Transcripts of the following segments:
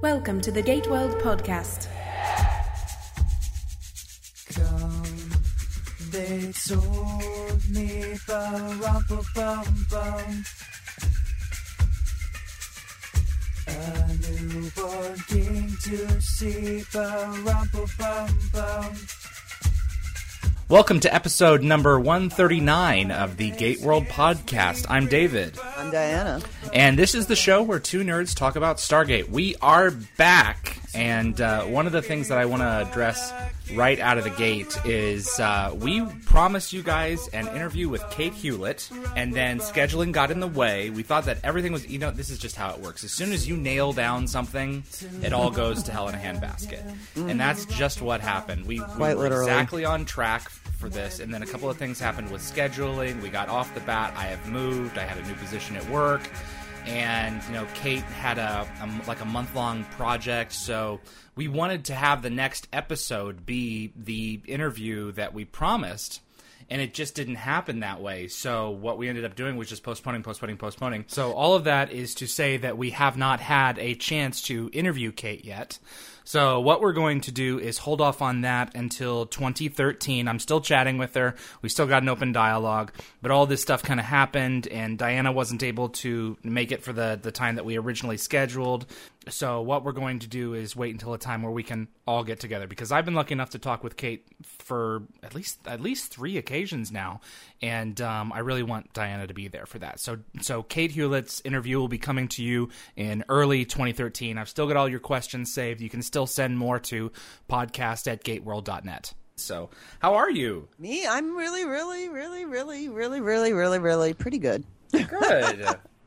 Welcome to the Gate World podcast. Come, they told me ba-rum-ba-bum-bum. A newborn king to see ba-rum-ba-bum-bum. Welcome to episode number 139 of the Gate World podcast. I'm David, I'm Diana. and this is the show where two nerds talk about Stargate. We are back, and uh, one of the things that I want to address right out of the gate is uh, we promised you guys an interview with Kate Hewlett, and then scheduling got in the way. We thought that everything was, you know, this is just how it works. As soon as you nail down something, it all goes to hell in a handbasket, and that's just what happened. We, we Quite were exactly on track for this, and then a couple of things happened with scheduling. We got off the bat. I have moved. I had a new position at work, and you know, Kate had a, a like a month long project, so we wanted to have the next episode be the interview that we promised. And it just didn't happen that way. So what we ended up doing was just postponing, postponing, postponing. So all of that is to say that we have not had a chance to interview Kate yet. So what we're going to do is hold off on that until 2013. I'm still chatting with her. We still got an open dialogue, but all this stuff kind of happened, and Diana wasn't able to make it for the the time that we originally scheduled. So what we're going to do is wait until a time where we can all get together because I've been lucky enough to talk with Kate for at least at least three occasions now, and um, I really want Diana to be there for that. So so Kate Hewlett's interview will be coming to you in early 2013. I've still got all your questions saved. You can still send more to podcast at gateworld.net. So how are you? Me, I'm really, really, really, really, really, really, really, really pretty good. Good.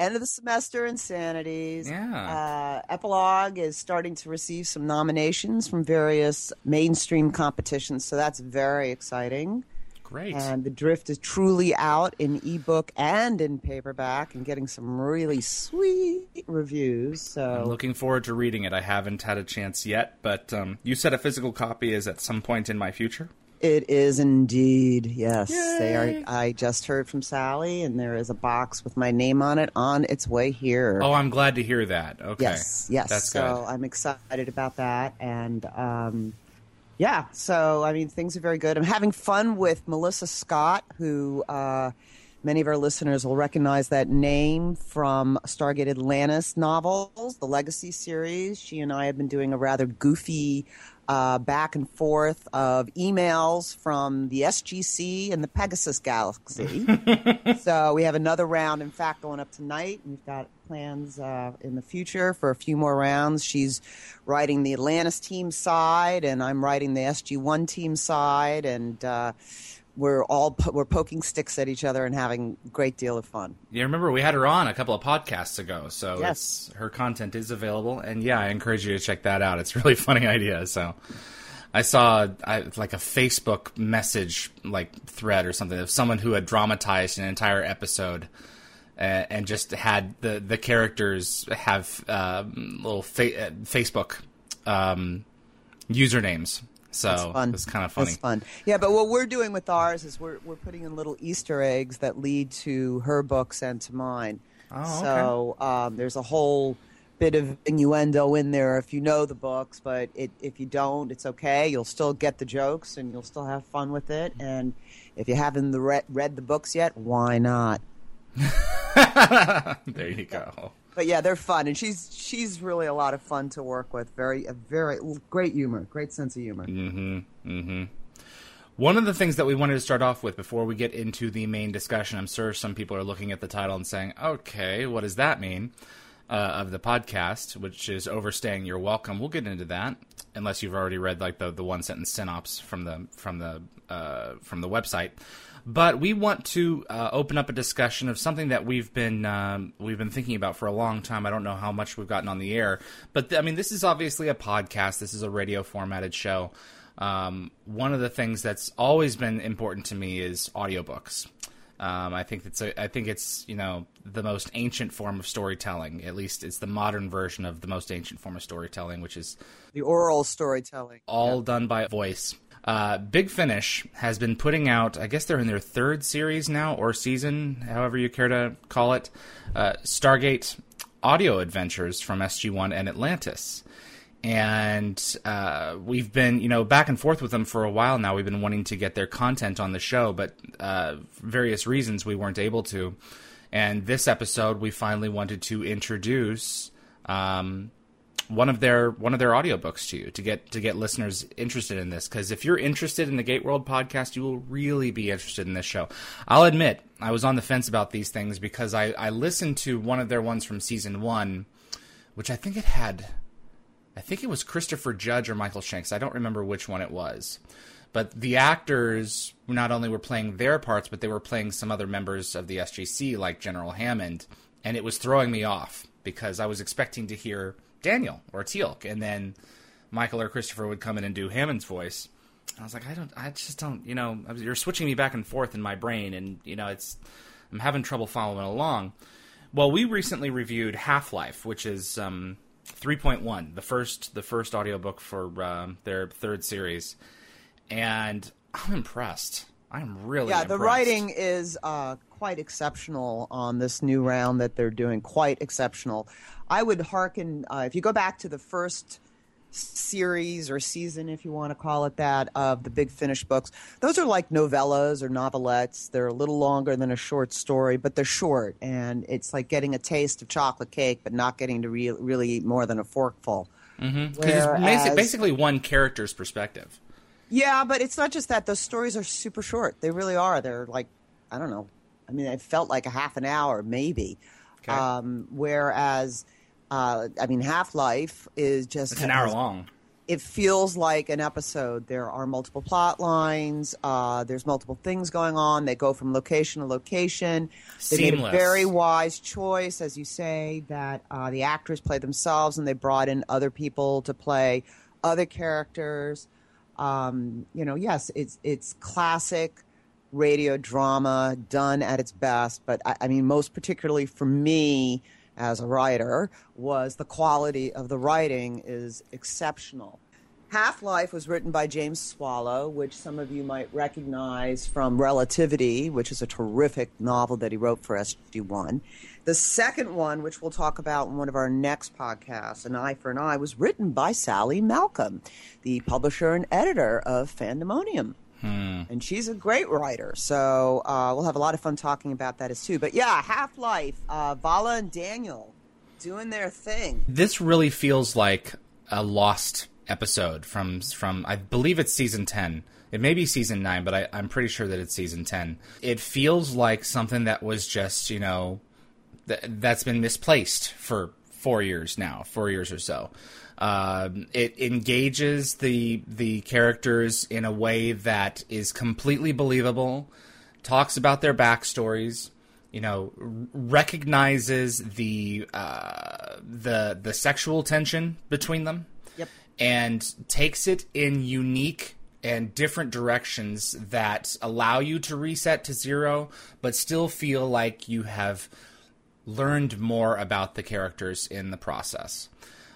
End of the semester insanities. Yeah. Uh, Epilogue is starting to receive some nominations from various mainstream competitions, so that's very exciting. Great. And The Drift is truly out in ebook and in paperback and getting some really sweet reviews. So I'm looking forward to reading it. I haven't had a chance yet, but um, you said a physical copy is at some point in my future. It is indeed, yes. They are. I just heard from Sally, and there is a box with my name on it on its way here. Oh, I'm glad to hear that. Okay. yes, yes. That's so good. I'm excited about that, and um, yeah. So I mean, things are very good. I'm having fun with Melissa Scott, who uh, many of our listeners will recognize that name from Stargate Atlantis novels, the Legacy series. She and I have been doing a rather goofy. Uh, back and forth of emails from the SGC and the Pegasus Galaxy. so we have another round, in fact, going up tonight. We've got plans uh, in the future for a few more rounds. She's writing the Atlantis team side, and I'm writing the SG1 team side, and uh, we're all po- we're poking sticks at each other and having a great deal of fun. You remember we had her on a couple of podcasts ago, so Yes. her content is available, and yeah, I encourage you to check that out. It's a really funny idea. So I saw I, like a Facebook message like thread or something of someone who had dramatized an entire episode. And just had the the characters have um, little fa- uh, Facebook um, usernames, so it's kind of funny. That's fun. Yeah, but what we're doing with ours is we're we're putting in little Easter eggs that lead to her books and to mine. Oh, okay. So um, there's a whole bit of innuendo in there if you know the books, but it, if you don't, it's okay. You'll still get the jokes and you'll still have fun with it. And if you haven't the re- read the books yet, why not? there you go. But yeah, they're fun, and she's she's really a lot of fun to work with. Very a very great humor, great sense of humor. Mm-hmm. Mm-hmm. One of the things that we wanted to start off with before we get into the main discussion, I'm sure some people are looking at the title and saying, okay, what does that mean? Uh, of the podcast, which is overstaying your welcome. We'll get into that, unless you've already read like the, the one sentence synopsis from the from the uh, from the website. But we want to uh, open up a discussion of something that we've been um, we've been thinking about for a long time. I don't know how much we've gotten on the air, but th- I mean, this is obviously a podcast. This is a radio formatted show. Um, one of the things that's always been important to me is audiobooks. Um, I think it's a, I think it's you know the most ancient form of storytelling. At least it's the modern version of the most ancient form of storytelling, which is The oral storytelling. all done by voice. Uh, Big Finish has been putting out. I guess they're in their third series now or season, however you care to call it. Uh, Stargate audio adventures from SG1 and Atlantis. And uh, we've been, you know, back and forth with them for a while now. We've been wanting to get their content on the show, but uh, various reasons we weren't able to. And this episode, we finally wanted to introduce um, one of their one of their audiobooks to you to get to get listeners interested in this because if you're interested in the Gate World podcast you will really be interested in this show. I'll admit I was on the fence about these things because I, I listened to one of their ones from season one, which I think it had I think it was Christopher Judge or Michael Shanks. I don't remember which one it was. But the actors not only were playing their parts, but they were playing some other members of the SGC, like General Hammond, and it was throwing me off because I was expecting to hear Daniel or Teal'c, and then Michael or Christopher would come in and do Hammond's voice. I was like, I don't, I just don't, you know, you're switching me back and forth in my brain, and you know, it's, I'm having trouble following along. Well, we recently reviewed Half Life, which is um, 3.1, the first, the first audiobook for um, their third series, and I'm impressed. I'm really yeah. impressed. The writing is uh, quite exceptional on this new round that they're doing. Quite exceptional. I would hearken uh, if you go back to the first series or season, if you want to call it that, of the Big Finish books. Those are like novellas or novelettes. They're a little longer than a short story, but they're short, and it's like getting a taste of chocolate cake, but not getting to re- really eat more than a forkful. because it's basi- Whereas- basically one character's perspective. Yeah, but it's not just that. Those stories are super short. They really are. They're like, I don't know. I mean, it felt like a half an hour, maybe. Okay. Um, whereas, uh, I mean, Half Life is just It's an hour long. It feels like an episode. There are multiple plot lines. Uh, there's multiple things going on. They go from location to location. They made a very wise choice, as you say, that uh, the actors play themselves and they brought in other people to play other characters. Um, you know, yes, it's it's classic radio drama done at its best. But I, I mean, most particularly for me as a writer, was the quality of the writing is exceptional. Half Life was written by James Swallow, which some of you might recognize from Relativity, which is a terrific novel that he wrote for SG1. The second one, which we'll talk about in one of our next podcasts, An Eye for an Eye, was written by Sally Malcolm, the publisher and editor of Fandemonium. And she's a great writer, so uh, we'll have a lot of fun talking about that as too. But yeah, Half Life, uh, Vala and Daniel doing their thing. this really feels like a lost episode from from I believe it's season ten. It may be season nine, but I, I'm pretty sure that it's season ten. It feels like something that was just you know th- that's been misplaced for four years now, four years or so. Um, it engages the the characters in a way that is completely believable. Talks about their backstories you know recognizes the uh, the the sexual tension between them Yep. and takes it in unique and different directions that allow you to reset to zero but still feel like you have learned more about the characters in the process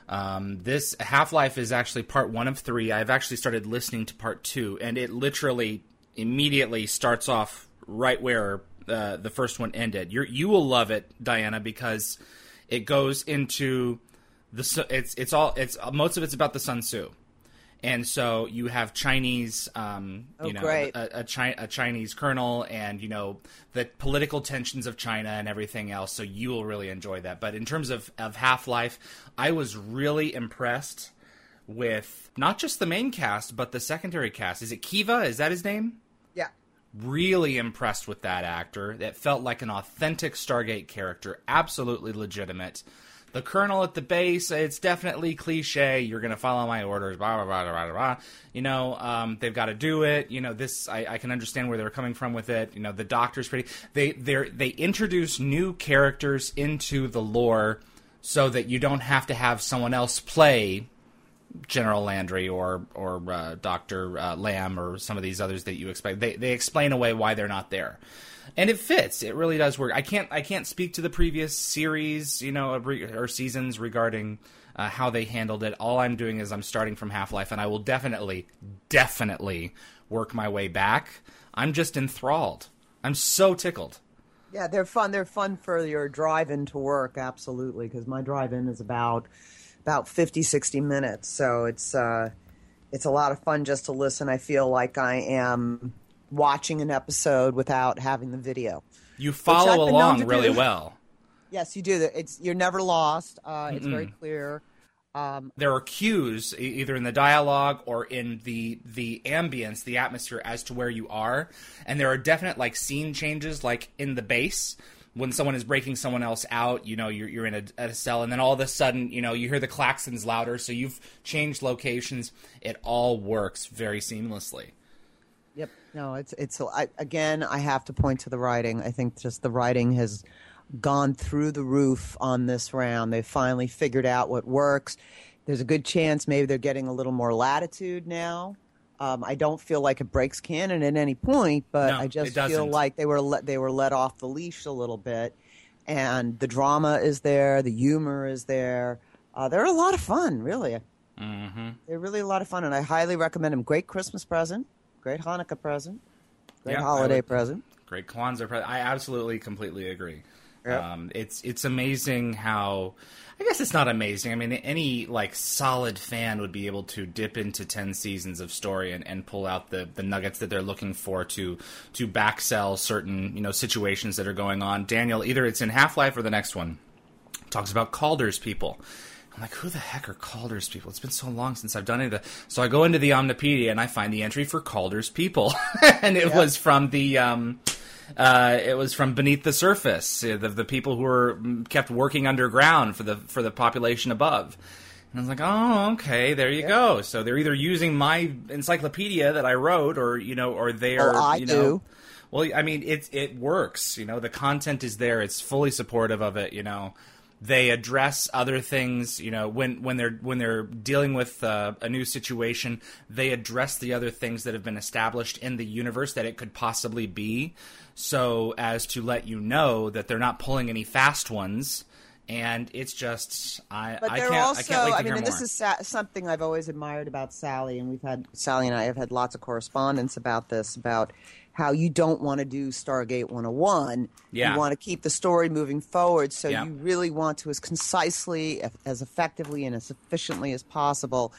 um, this Half Life is actually part one of three. I've actually started listening to part two, and it literally immediately starts off right where uh, the first one ended. You're, you will love it, Diana, because it goes into the. It's it's all it's most of it's about the Sun Tzu, and so you have Chinese, um, Oh, you know, a, a, Chi- a Chinese colonel, and you know the political tensions of China and everything else. So you will really enjoy that. But in terms of of Half Life, I was really impressed with not just the main cast, but the secondary cast. Is it Kiva? Is that his name? Yeah. really impressed with that actor. That felt like an authentic Stargate character, absolutely legitimate. The colonel at the base, it's definitely cliche. You're to follow my orders, blah, blah, blah, blah, blah. You know, um, they've got to do it. You know, this, I, I can understand where they're coming from with it. You know, the doctor's pretty, they, they they introduce new characters into the lore so that you don't have to have someone else play General Landry or or uh, Doctor uh, Lam or some of these others that you expect. They they explain away why they're not there, and it fits. It really does work. I can't I can't speak to the previous series, you know, or seasons regarding uh, how they handled it. All I'm doing is I'm starting from Half Life, and I will definitely definitely work my way back. I'm just enthralled. I'm so tickled. Yeah, they're fun. They're fun for your drive in to work, absolutely, because my drive in is about about 50, 60 minutes. So it's uh, it's a lot of fun just to listen. I feel like I am watching an episode without having the video. You follow along really do. well. Yes, you do. It's you're never lost. Uh, it's very clear. Um, there are cues either in the dialogue or in the the ambience the atmosphere as to where you are and there are definite like scene changes like in the base when someone is breaking someone else out you know you're, you're in a, a cell and then all of a sudden you know you hear the klaxons louder so you've changed locations it all works very seamlessly. No, it's it's I, again. I have to point to the writing. I think just the writing has gone through the roof on this round. They finally figured out what works. There's a good chance maybe they're getting a little more latitude now. Um, I don't feel like it breaks canon at any point, but No, I just feel like they were let, they were let off the leash a little bit, and the drama is there, the humor is there. Uh, they're a lot of fun, really. mm-hmm. They're really a lot of fun, and I highly recommend them. Great Christmas present, great Hanukkah present, great Yeah, holiday would- present. Great Kwanzaa. present. I absolutely, completely agree. Yep. Um, it's it's amazing how. I guess it's not amazing. I mean, any like solid fan would be able to dip into ten seasons of story and, and pull out the, the nuggets that they're looking for to to backsell certain you know situations that are going on. Daniel, either it's in Half Life or the next one, talks about Calder's people. I'm like, who the heck are Calder's people? It's been so long since I've done any of that. So I go into the Omnipedia and I find the entry for Calder's people, and it was from the. Um, uh, it was from beneath the surface, uh, the, the people who were mm, kept working underground for the for the population above. And I was like, oh, okay, there you go. So they're either using my encyclopedia that I wrote, or you know, or they're Oh, I you know, do. well, I mean, it it works. You know, the content is there. It's fully supportive of it. You know, they address other things. You know, when when they're when they're dealing with uh, a new situation, they address the other things that have been established in the universe that it could possibly be, so as to let you know that they're not pulling any fast ones. And it's just I But they're can't also, I can't wait to I mean, hear and more. this is sa- something I've always admired about Sally, and we've had Sally and I have had lots of correspondence about this about how you don't want to do Stargate 101. Yeah. You want to keep the story moving forward, so Yeah. you really want to as concisely, as effectively, and as efficiently as possible.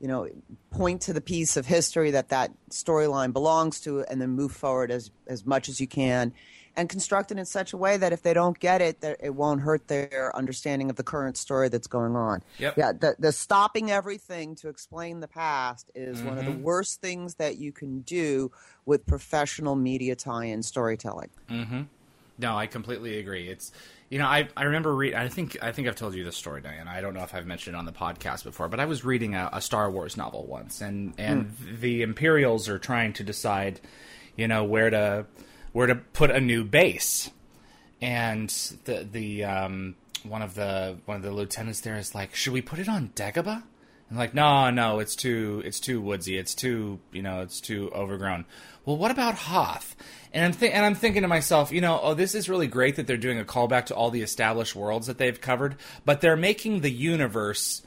You know, point to the piece of history that that storyline belongs to, and then move forward as as much as you can, and constructed in such a way that if they don't get it, that it won't hurt their understanding of the current story that's going on. Yep. Yeah, the, the stopping everything to explain the past is one Mm-hmm. of the worst things that you can do with professional media tie-in storytelling. Mm-hmm. No, I completely agree. It's you know I I remember read I think I think I've told you this story, Diane. I don't know if I've mentioned it on the podcast before, but I was reading a, a Star Wars novel once, and and the Imperials are trying to decide, you know, where to where to put a new base, and the the um one of the one of the lieutenants there is like, should we put it on Dagobah? And like, no, no, it's too, it's too woodsy. It's too, you know, it's too overgrown. Well, what about Hoth? And I'm thi- and I'm thinking to myself, you know, oh, this is really great that they're doing a callback to all the established worlds that they've covered, but they're making the universe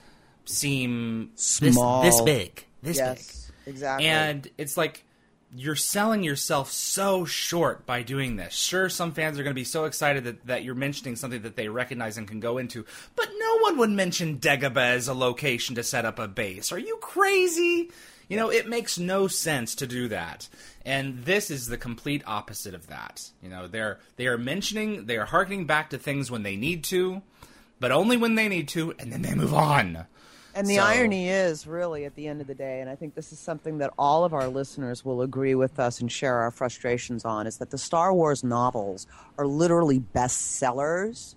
seem Small. this, big, this big. exactly. And it's like you're selling yourself so short by doing this. Sure, some fans are going to be so excited that, that you're mentioning something that they recognize and can go into, but no one would mention Dagobah as a location to set up a base. Are you crazy? You know, it makes no sense to do that. And this is the complete opposite of that. You know, they're they are mentioning, they are harkening back to things when they need to, but only when they need to, and then they move on. And the So- irony is, really, at the end of the day, and I think this is something that all of our listeners will agree with us and share our frustrations on, is that the Star Wars novels are literally bestsellers.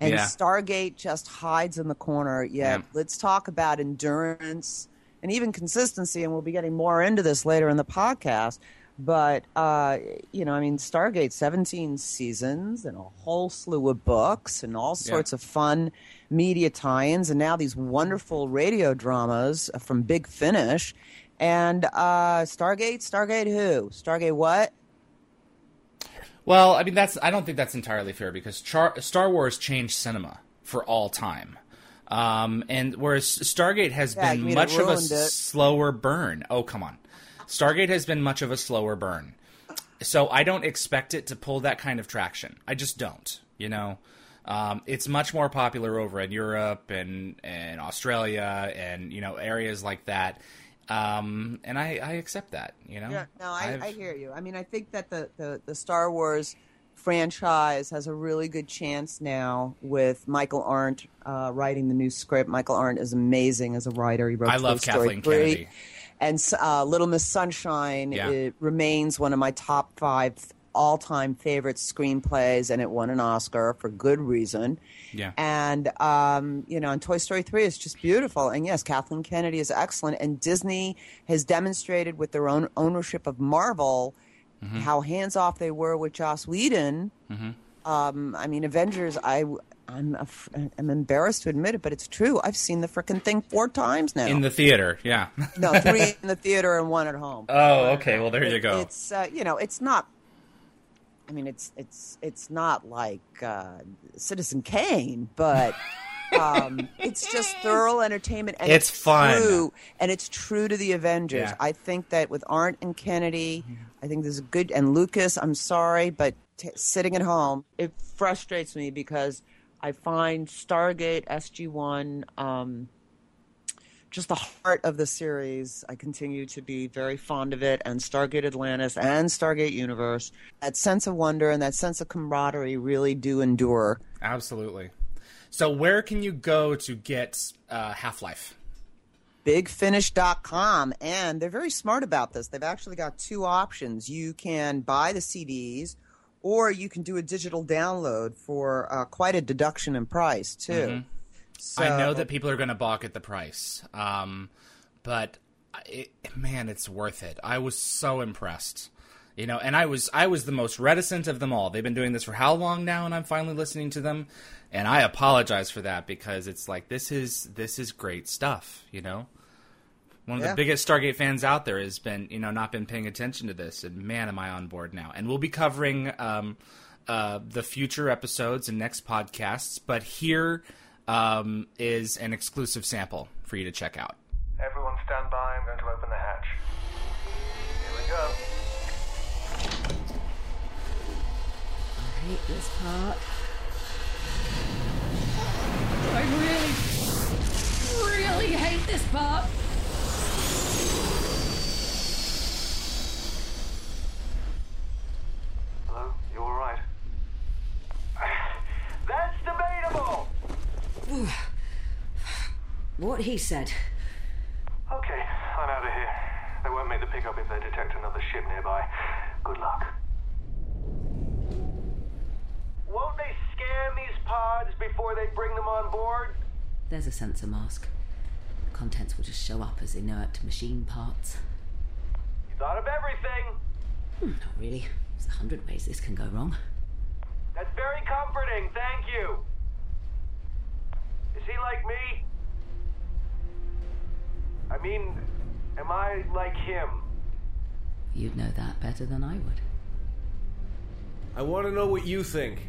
And Yeah. Stargate just hides in the corner. Yet, Yeah. let's talk about endurance and even consistency, and we'll be getting more into this later in the podcast. But, uh, you know, I mean, Stargate, 17 seasons and a whole slew of books and all sorts of fun media tie-ins and now these wonderful radio dramas from Big Finish. And uh, Stargate, Stargate who? Stargate what? Well, I mean, that's I don't think that's entirely fair because Char- Star Wars changed cinema for all time. Um, and whereas Stargate has Yeah, been much of a it. slower burn. Oh, come on. Stargate has been much of a slower burn. so I don't expect it to pull that kind of traction. I just don't. You know, um, it's much more popular over in Europe and and Australia and you know areas like that. Um, and I, I accept that. You know. Yeah, no, I, I've- hear you. I mean, I think that the, the, the Star Wars franchise has a really good chance now with Michael Arndt uh, writing the new script. Michael Arndt is amazing as a writer. He wrote I love Story Kathleen 3. Kennedy. And uh, Little Miss Sunshine Yeah. it remains one of my top five all time favorite screenplays, and it won an Oscar for good reason. Yeah. And, um, you know, and Toy Story 3 is just beautiful. And yes, Kathleen Kennedy is excellent. And Disney has demonstrated with their own ownership of Marvel Mm-hmm. how hands off they were with Joss Whedon. Um, I mean, Avengers, I. I'm, af- I'm embarrassed to admit it, but it's true. I've seen the frickin' thing four times now. in the theater. Yeah. no, three in the theater and one at home. oh, okay. Well, there you It- go. It's uh, you know, it's not. I mean, it's it's it's not like uh, Citizen Kane, but um, it's just thorough entertainment. And It's fun. true, and it's true to the Avengers. Yeah. I think that with Arndt and Kennedy, I think this is good. And Lucas, I'm sorry, but t- sitting at home, it frustrates me because I find Stargate SG One. Um, just the heart of the series. I continue to be very fond of it, and Stargate Atlantis and Stargate Universe. That sense of wonder and that sense of camaraderie really do endure. Absolutely. So, where can you go to get uh, Half Life? BigFinish.com, and they're very smart about this. They've actually got two options. You can buy the CDs, or you can do a digital download for uh, quite a deduction in price, too. So, Mm-hmm. I know that people are going to balk at the price, um, but it, man, it's worth it. I was so impressed, you know, and I was I was the most reticent of them all. They've been doing this for how long now, and I'm finally listening to them, and I apologize for that because it's like this is this is great stuff, you know. One of Yeah. the biggest Stargate fans out there has been, you know, not been paying attention to this, and man, am I on board now. And we'll be covering um, uh, the future episodes and next podcasts, but here um, is an exclusive sample for you to check out. Everyone stand by. I'm going to open the hatch. Here we go. I hate this part. What he said. Okay, I'm out of here. They won't make the pickup if they detect another ship nearby. Good luck. Won't they scan these pods before they bring them on board? There's a sensor mask. The contents will just show up as inert machine parts. You thought of everything. Hmm, not really. There's a hundred ways this can go wrong. That's very comforting. Thank you. Him? You'd know that better than I would. I want to know what you think.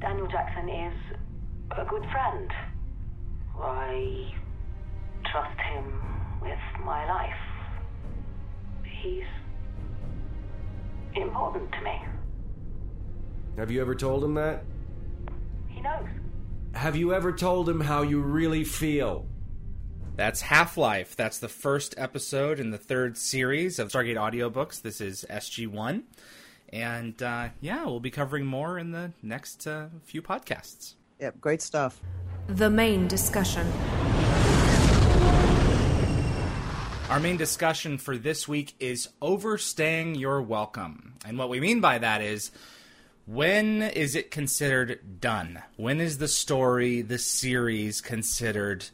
Daniel Jackson is a good friend. I trust him with my life. He's important to me. Have you ever told him that? He knows. Have you ever told him how you really feel? That's Half Life. That's the first episode in the third series of Stargate audiobooks. This is SG1. And uh, yeah, we'll be covering more in the next uh, few podcasts. Yep, great stuff. The main discussion. Our main discussion for this week is overstaying your welcome. And what we mean by that is when is it considered done? When is the story, the series considered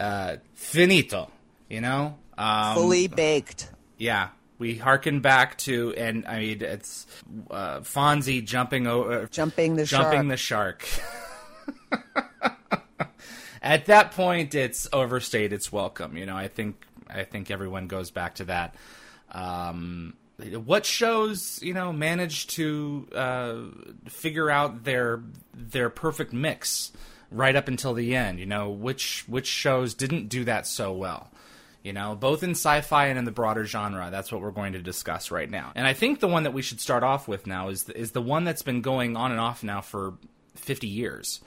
uh, finito? You know? Um, Fully baked. Yeah, we harken back to, and I mean, it's uh, Fonzie jumping over, Jumping the jumping shark. the shark. At that point, it's overstayed its welcome. You know, I think I think everyone goes back to that. Um, what shows you know manage to uh, figure out their their perfect mix right up until the end? You know, which which shows didn't do that so well? You know, both in sci-fi and in the broader genre. That's what we're going to discuss right now. And I think the one that we should start off with now is the, is the one that's been going on and off now for 50 years.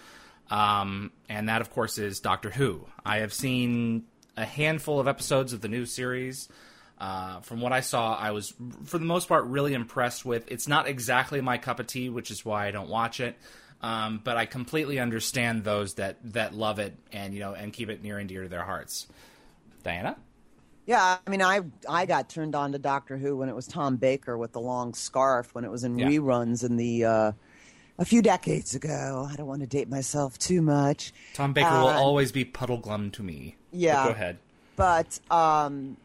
Um, and that, of course, is Doctor Who. I have seen a handful of episodes of the new series. Uh, from what I saw, I was, for the most part, really impressed with. It's not exactly my cup of tea, which is why I don't watch it. Um, but I completely understand those that that love it and you know and keep it near and dear to their hearts. Diana. Yeah, I mean, I I got turned on to Doctor Who when it was Tom Baker with the long scarf when it was in Yeah. reruns in the uh, a few decades ago. I don't want to date myself too much. Tom Baker will Uh, always be Puddleglum to me. But Yeah. go ahead. But um,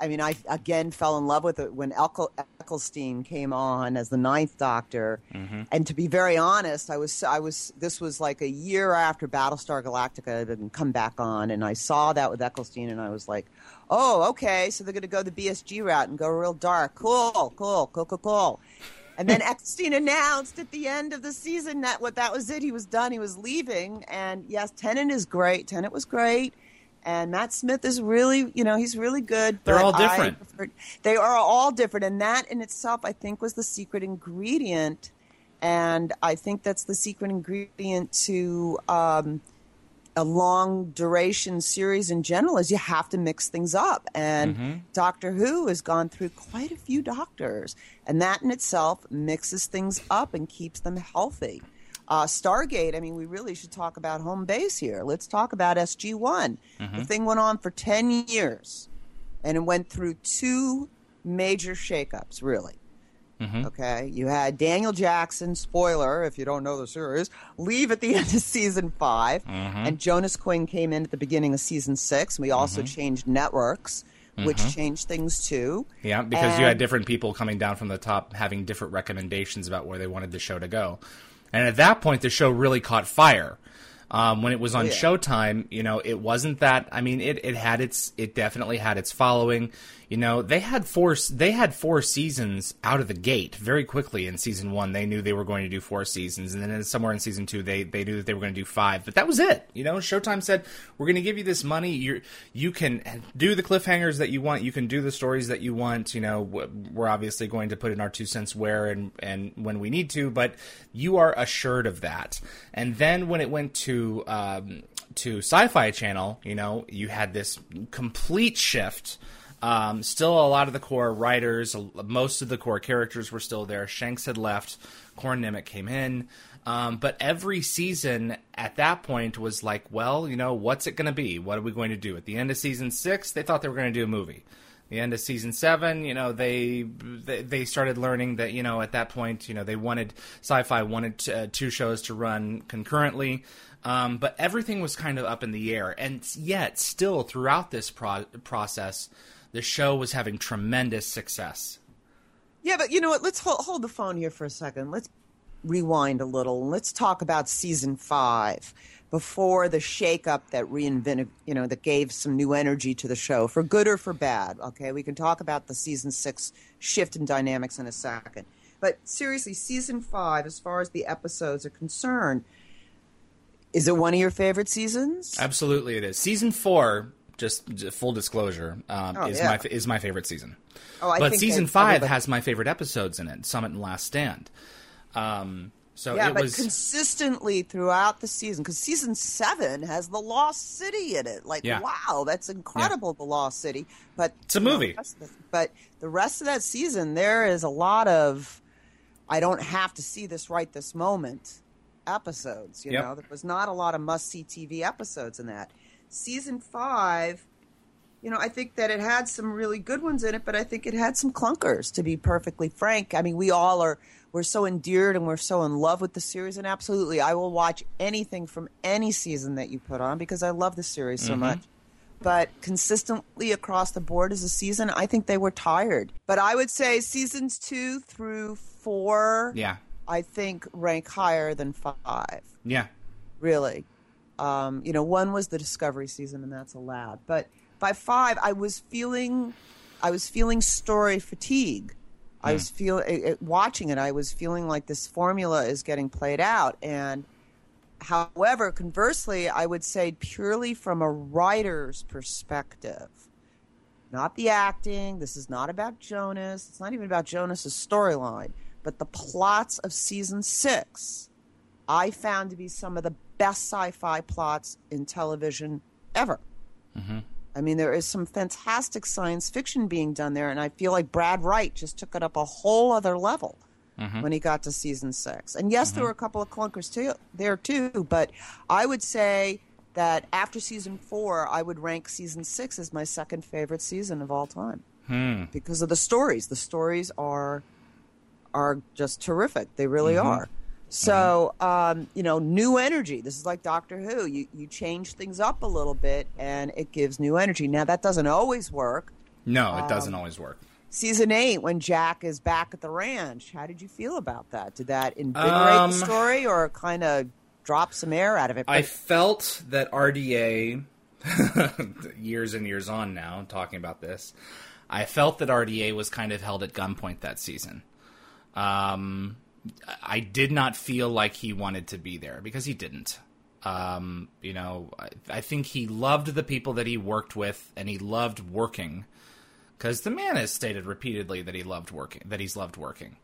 I mean, I again fell in love with it when Eccleston came on as the Ninth Doctor. Mm-hmm. And to be very honest, I was I was this was like a year after Battlestar Galactica had come back on, and I saw that with Eccleston, and I was like, oh, okay, so they're going to go the BSG route and go real dark. Cool, cool, cool, cool, cool. And then Eccleston announced at the end of the season that what that was it. He was done. He was leaving. And yes, Tennant is great. Tennant was great. And Matt Smith is really, you know, he's really good. They're all different. preferred- they are all different. And that in itself, I think, was the secret ingredient. And I think that's the secret ingredient to um, a long duration series in general is you have to mix things up and doctor who has gone through quite a few doctors and that in itself mixes things up and keeps them healthy uh, stargate i mean we really should talk about home base here. Let's talk about sg1 mm-hmm. the thing went on for 10 years and it went through two major shakeups really. Mm-hmm. Okay, you had Daniel Jackson, spoiler if you don't know the series, leave at the end of season 5 mm-hmm. and Jonas Quinn came in at the beginning of season six. And we also changed networks, which changed things too. Yeah, because you had different people coming down from the top having different recommendations about where they wanted the show to go. And at that point, the show really caught fire. Um, when it was on Oh, yeah. Showtime, you know, it wasn't that. I mean, it, it had its, it definitely had its following. You know, they had four, they had four seasons out of the gate very quickly in season one. They knew they were going to do four seasons, and then somewhere in season two, they they knew that they were going to do five. But that was it. You know, Showtime said, "We're going to give you this money. You you can do the cliffhangers that you want. You can do the stories that you want. You know, we're obviously going to put in our two cents where and and when we need to, but you are assured of that." And then when it went to um, to Sci-Fi Channel, you know, you had this complete shift. Um, still, a lot of the core writers, most of the core characters were still there. Shanks had left, Corin Nemec came in. Um, but every season at that point was like, well, you know, what's it going to be? What are we going to do? At the end of season six, they thought they were going to do a movie. The end of season seven, you know, they, they they started learning that you know at that point, you know, they wanted sci-fi wanted uh, two shows to run concurrently, um, but everything was kind of up in the air, and yet still throughout this pro- process, the show was having tremendous success. Yeah, but you know what? Let's hold, hold the phone here for a second. Let's rewind a little let's talk about season five before the shakeup that reinvented, you know, that gave some new energy to the show, for good or for bad. Okay, we can talk about the season six shift in dynamics in a second. But seriously, season five, as far as the episodes are concerned, is it one of your favorite seasons? Absolutely, it is. Season four, just, just full disclosure, um, Oh, is yeah. my is my favorite season. Oh, I but think season five everybody- has my favorite episodes in it: Summit and Last Stand. Um, so yeah, it but was. consistently throughout the season, because season seven has the Lost City in it. Like, Yeah. wow, that's incredible, the Lost City. But It's a you know, movie. the the- but the rest of that season, there is a lot of I don't have to see this right this moment episodes. You Yep. know, there was not a lot of must see TV episodes in that. Season five, you know, I think that it had some really good ones in it, but I think it had some clunkers, to be perfectly frank. I mean, we all are, we're so endeared and we're so in love with the series, and absolutely, I will watch anything from any season that you put on because I love the series so mm-hmm. much. But consistently across the board as a season, I think they were tired. But I would say seasons two through four, yeah, I think rank higher than five yeah, really. Um, you know, one was the discovery season, and that's allowed. But by five, I was feeling, I was feeling story fatigue. I was hmm. feel it, it- watching it. I was feeling like this formula is getting played out, and however, conversely, I would say purely from a writer's perspective, not the acting. This is not about Jonas. It's not even about Jonas's storyline, but the plots of season six. I found to be some of the best sci-fi plots in television ever. Mm-hmm. I mean, there is some fantastic science fiction being done there, and I feel like Brad Wright just took it up a whole other level mm-hmm. when he got to season six. And yes, there mm-hmm. were a couple of clunkers too, there too, but I would say that after season four, I would rank season six as my second favorite season of all time hmm. because of the stories. The stories are are just terrific. They really are. So, um, you know, new energy. This is like Doctor Who. You you change things up a little bit, and it gives new energy. Now that doesn't always work. No, it doesn't always work. Season eight, when Jack is back at the ranch, how did you feel about that? Did that invigorate Um, the story, or kind of drop some air out of it? I But- felt that RDA, years and years on now, talking about this, I felt that RDA was kind of held at gunpoint that season. Um, I did not feel like he wanted to be there because he didn't. Um, you know, I, I think he loved the people that he worked with and he loved working because the man has stated repeatedly that he loved working, that he's loved working.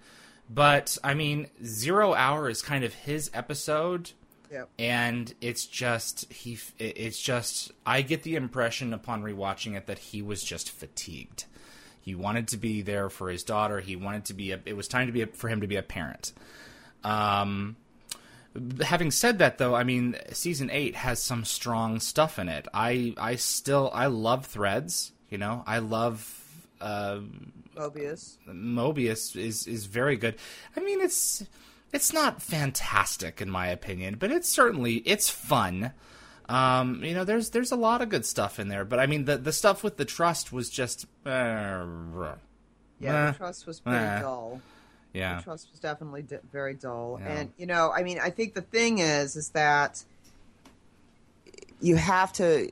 But I mean, Zero Hour is kind of his episode Yep. and it's just he it's just i get the impression upon rewatching it that he was just fatigued he wanted to be there for his daughter he wanted to be a, it was time to be a, for him to be a parent um having said that though i mean season 8 has some strong stuff in it i i still i love threads you know i love uh Moebius. Moebius is is very good. I mean, it's it's not fantastic in my opinion, but it's certainly it's fun. Um, you know, there's there's a lot of good stuff in there, but I mean, the the stuff with the trust was just uh, Yeah, Eh, the trust was pretty eh. dull. yeah. The trust was definitely di- very dull. Yeah. And you know, I mean, I think the thing is, is that you have to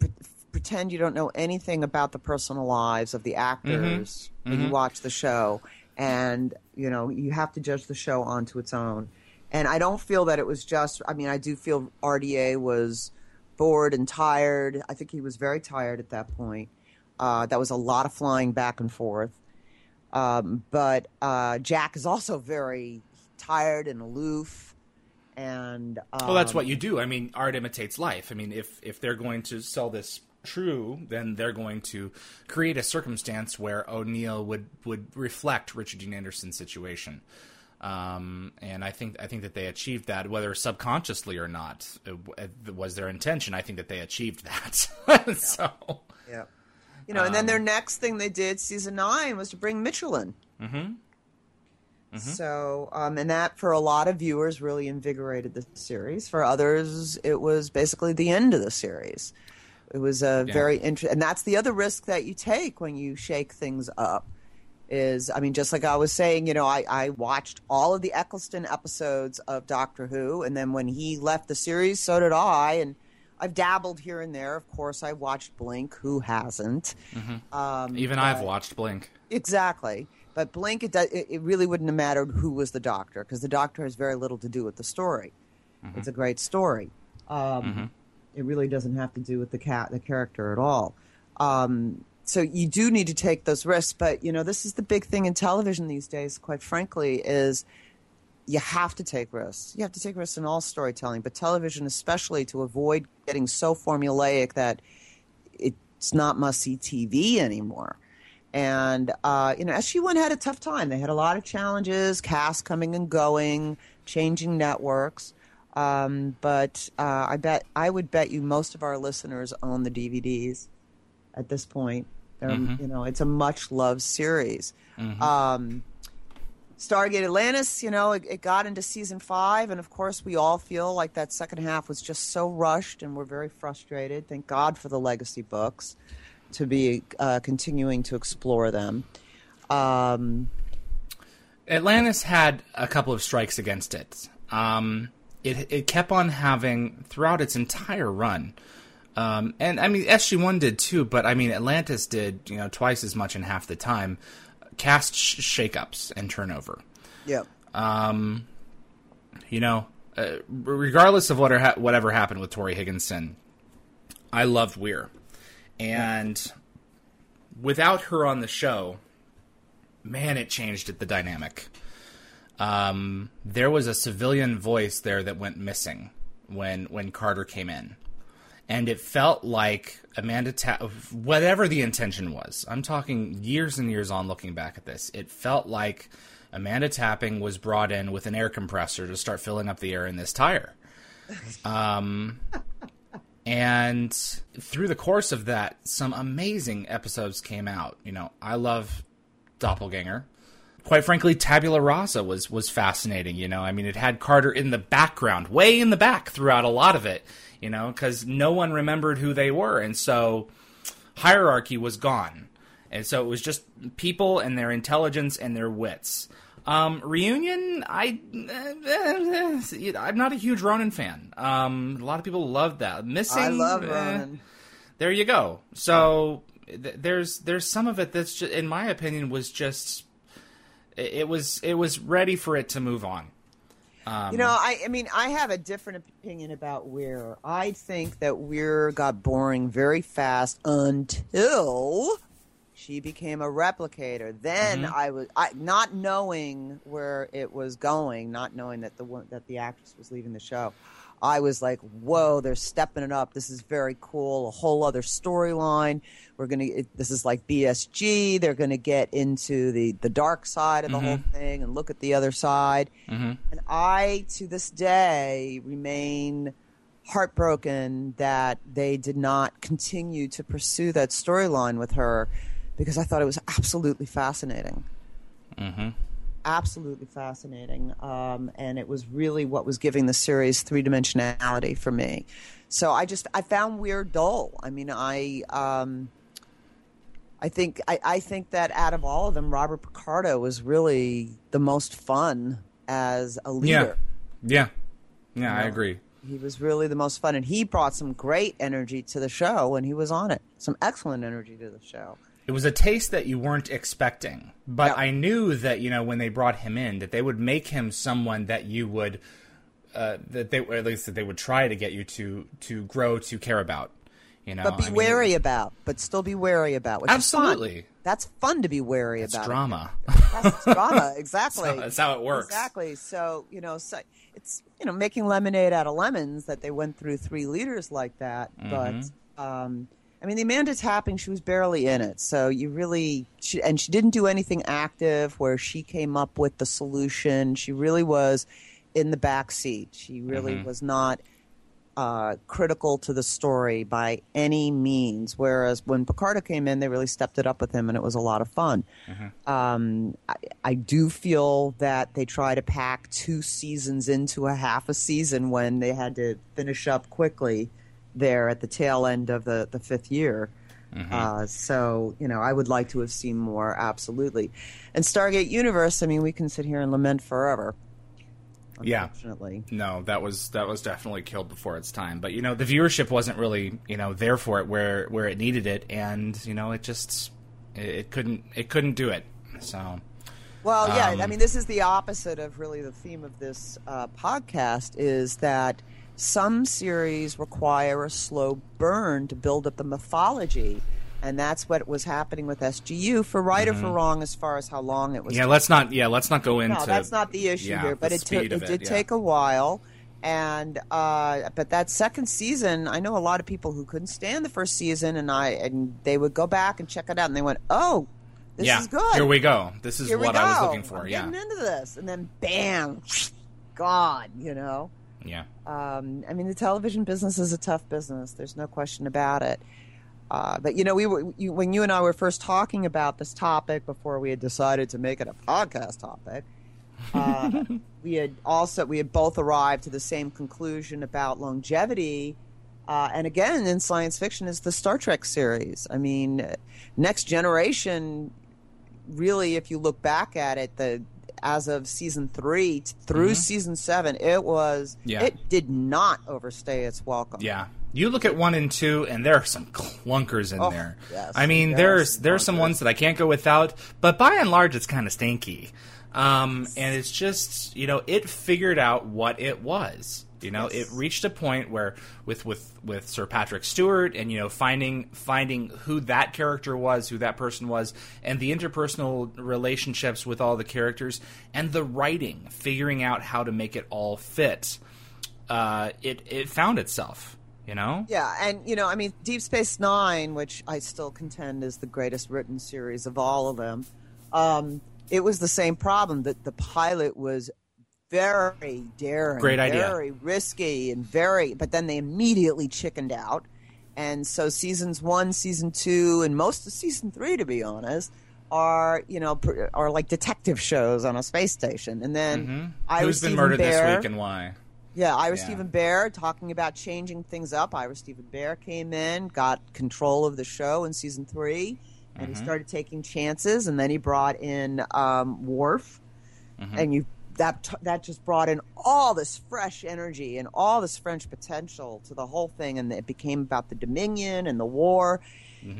pre- pretend you don't know anything about the personal lives of the actors when you watch the show, and you know, you have to judge the show onto its own. And I don't feel that it was just. I mean, I do feel RDA was bored and tired. I think he was very tired at that point. Uh, that was a lot of flying back and forth. Um, but uh, Jack is also very tired and aloof. And um, Well, that's what you do. I mean, art imitates life. I mean, if if they're going to sell this true, then they're going to create a circumstance where O'Neill would would reflect Richard Dean Anderson's situation. Um, and I think I think that they achieved that, whether subconsciously or not, it, it was their intention. I think that they achieved that. so, Yeah. You know, and then their next thing they did, season nine, was to bring Mitchell in. Mm-hmm. So, um, and that for a lot of viewers really invigorated the series. For others, it was basically the end of the series. It was a very interesting, and that's the other risk that you take when you shake things up. Is I mean, just like I was saying, you know, I, I watched all of the Eccleston episodes of Doctor Who, and then when he left the series, so did I, and I've dabbled here and there. Of course, I watched Blink. Who hasn't? Um, even I've watched Blink. Exactly. But Blink, it, does, it, it really wouldn't have mattered who was the doctor because the doctor has very little to do with the story. It's a great story. Um, It really doesn't have to do with the cat, the character at all. Um, so you do need to take those risks. But you know, this is the big thing in television these days. Quite frankly, is you have to take risks. You have to take risks in all storytelling, but television especially to avoid getting so formulaic that it's not must see TV anymore. And uh, you know, SG1 had a tough time. They had a lot of challenges, cast coming and going, changing networks. Um, but uh, I bet I would bet you most of our listeners own the DVDs at this point. They're, You know, it's a much loved series. Um, Stargate Atlantis, you know, it, it got into season five, and of course, we all feel like that second half was just so rushed, and we're very frustrated. Thank God for the legacy books to be uh, continuing to explore them. Um, Atlantis had a couple of strikes against it. Um, it it kept on having throughout its entire run, um, and I mean SG One did too. But I mean Atlantis did you know twice as much in half the time. Cast sh- shakeups and turnover. yeah, Um, You know, uh, regardless of what or ha- whatever happened with Torri Higginson, I loved Weir, and without her on the show, man, it changed the dynamic. Um, there was a civilian voice there that went missing when when Carter came in, and it felt like Amanda, Ta- whatever the intention was. I'm talking years and years on, looking back at this. It felt like Amanda Tapping was brought in with an air compressor to start filling up the air in this tire. Um, and through the course of that, some amazing episodes came out. You know, I love Doppelganger. Quite frankly, Tabula Rasa was was fascinating. You know, I mean, it had Carter in the background, way in the back throughout a lot of it. You know, because no one remembered who they were, and so hierarchy was gone, and so it was just people and their intelligence and their wits. Um, reunion, I, I'm not a huge Ronon fan. Um, a lot of people love that. Missing, I love eh, Ronon. there you go. So th- there's there's some of it that's just, in my opinion, was just it was it was ready for it to move on. Um, You know, I, I mean, I have a different opinion about Weir. I think that Weir got boring very fast until she became a replicator. Then Mm-hmm. I was, I, not knowing where it was going, not knowing that the that the actress was leaving the show. I was like, "Whoa, they're stepping it up. This is very cool. A whole other storyline. We're gonna. It, this is like BSG. They're gonna get into the the dark side of the whole thing and look at the other side." And I, to this day, remain heartbroken that they did not continue to pursue that storyline with her because I thought it was absolutely fascinating. Mm-hmm. Absolutely fascinating. Um, and it was really what was giving the series three dimensionality for me. So I just, I found Weir dull. I mean, I, um, I think I, I think that out of all of them, Robert Picardo was really the most fun as a leader. yeah, yeah, yeah. I agree. He was really the most fun, and he brought some great energy to the show when he was on it. Some excellent energy to the show. It was a taste that you weren't expecting, but Yeah. I knew that you know when they brought him in that they would make him someone that you would uh, that they at least that they would try to get you to to grow to care about. You know, But be I mean, wary about, but still be wary about. Which is fun. Absolutely. that's fun to be wary It's about. drama. That's drama, exactly. That's how it works. Exactly. So you know, so it's you know making lemonade out of lemons that they went through three leaders like that. Mm-hmm. But um, I mean, the Amanda Tapping, she was barely in it, so you really she, and she didn't do anything active where she came up with the solution. She really was in the back seat. She really Mm-hmm. was not uh, critical to the story by any means. Whereas when Picardo came in, they really stepped it up with him, and it was a lot of fun. Um, I, I do feel that they try to pack two seasons into a half a season when they had to finish up quickly there at the tail end of the, the fifth year. Uh, so, you know, I would like to have seen more, absolutely. And Stargate Universe, I mean, we can sit here and lament forever. Yeah. Unfortunately. No, that was that was definitely killed before its time. But you know, the viewership wasn't really you know there for it where where it needed it, and you know, it just it, it couldn't it couldn't do it. So Well, yeah, Um, I mean, this is the opposite of really the theme of this uh, podcast is that some series require a slow burn to build up the mythology. And that's what was happening with SGU for right or for wrong as far as how long it was. Mm-hmm. yeah, let's not yeah let's not go into no, that's not the issue yeah, here. But it, took speed it did yeah. take a while. And uh, but that second season, I know a lot of people who couldn't stand the first season, and I and they would go back and check it out, and they went, "Oh, this yeah, is good. Here we go. This is Here what I was looking for. I'm yeah, getting into this, and then bam, gone. You know, yeah. um, I mean, the television business is a tough business. There's no question about it. Uh, but you know, we were you, when you and I were first talking about this topic before we had decided to make it a podcast topic. Uh, we had also we had both arrived to the same conclusion about longevity. Uh, and again, in science fiction, is the Star Trek series. I mean, uh, Next Generation. Really, if you look back at it, the as of season three t- through season seven, it was Mm-hmm. Yeah. it did not overstay its welcome. Yeah. You look at one and two, and there are some clunkers in Oh, there. yes, I mean, yes, there's there's some ones that I can't go without, but by and large, it's kind of stinky. Um, and it's just you know, it figured out what it was. You know, Yes. it reached a point where with with with Sir Patrick Stewart and you know finding finding who that character was, who that person was, and the interpersonal relationships with all the characters and the writing, figuring out how to make it all fit. Uh, it it found itself. You know. Yeah, and you know, I mean, Deep Space Nine, which I still contend is the greatest written series of all of them, um, it was the same problem that the pilot was very daring, Great idea. very risky, and very. But then they immediately chickened out, and so seasons one, season two, and most of season three, to be honest, are you know are like detective shows on a space station. And then mm-hmm. I Who's was been Stephen murdered Bear. this week and why? Yeah, Ira Yeah. Steven Behr talking about changing things up. Ira Steven Behr came in, got control of the show in season three, and he mm-hmm. started taking chances. And then he brought in um, Worf, mm-hmm. and you that that just brought in all this fresh energy and all this French potential to the whole thing, and it became about the Dominion and the war.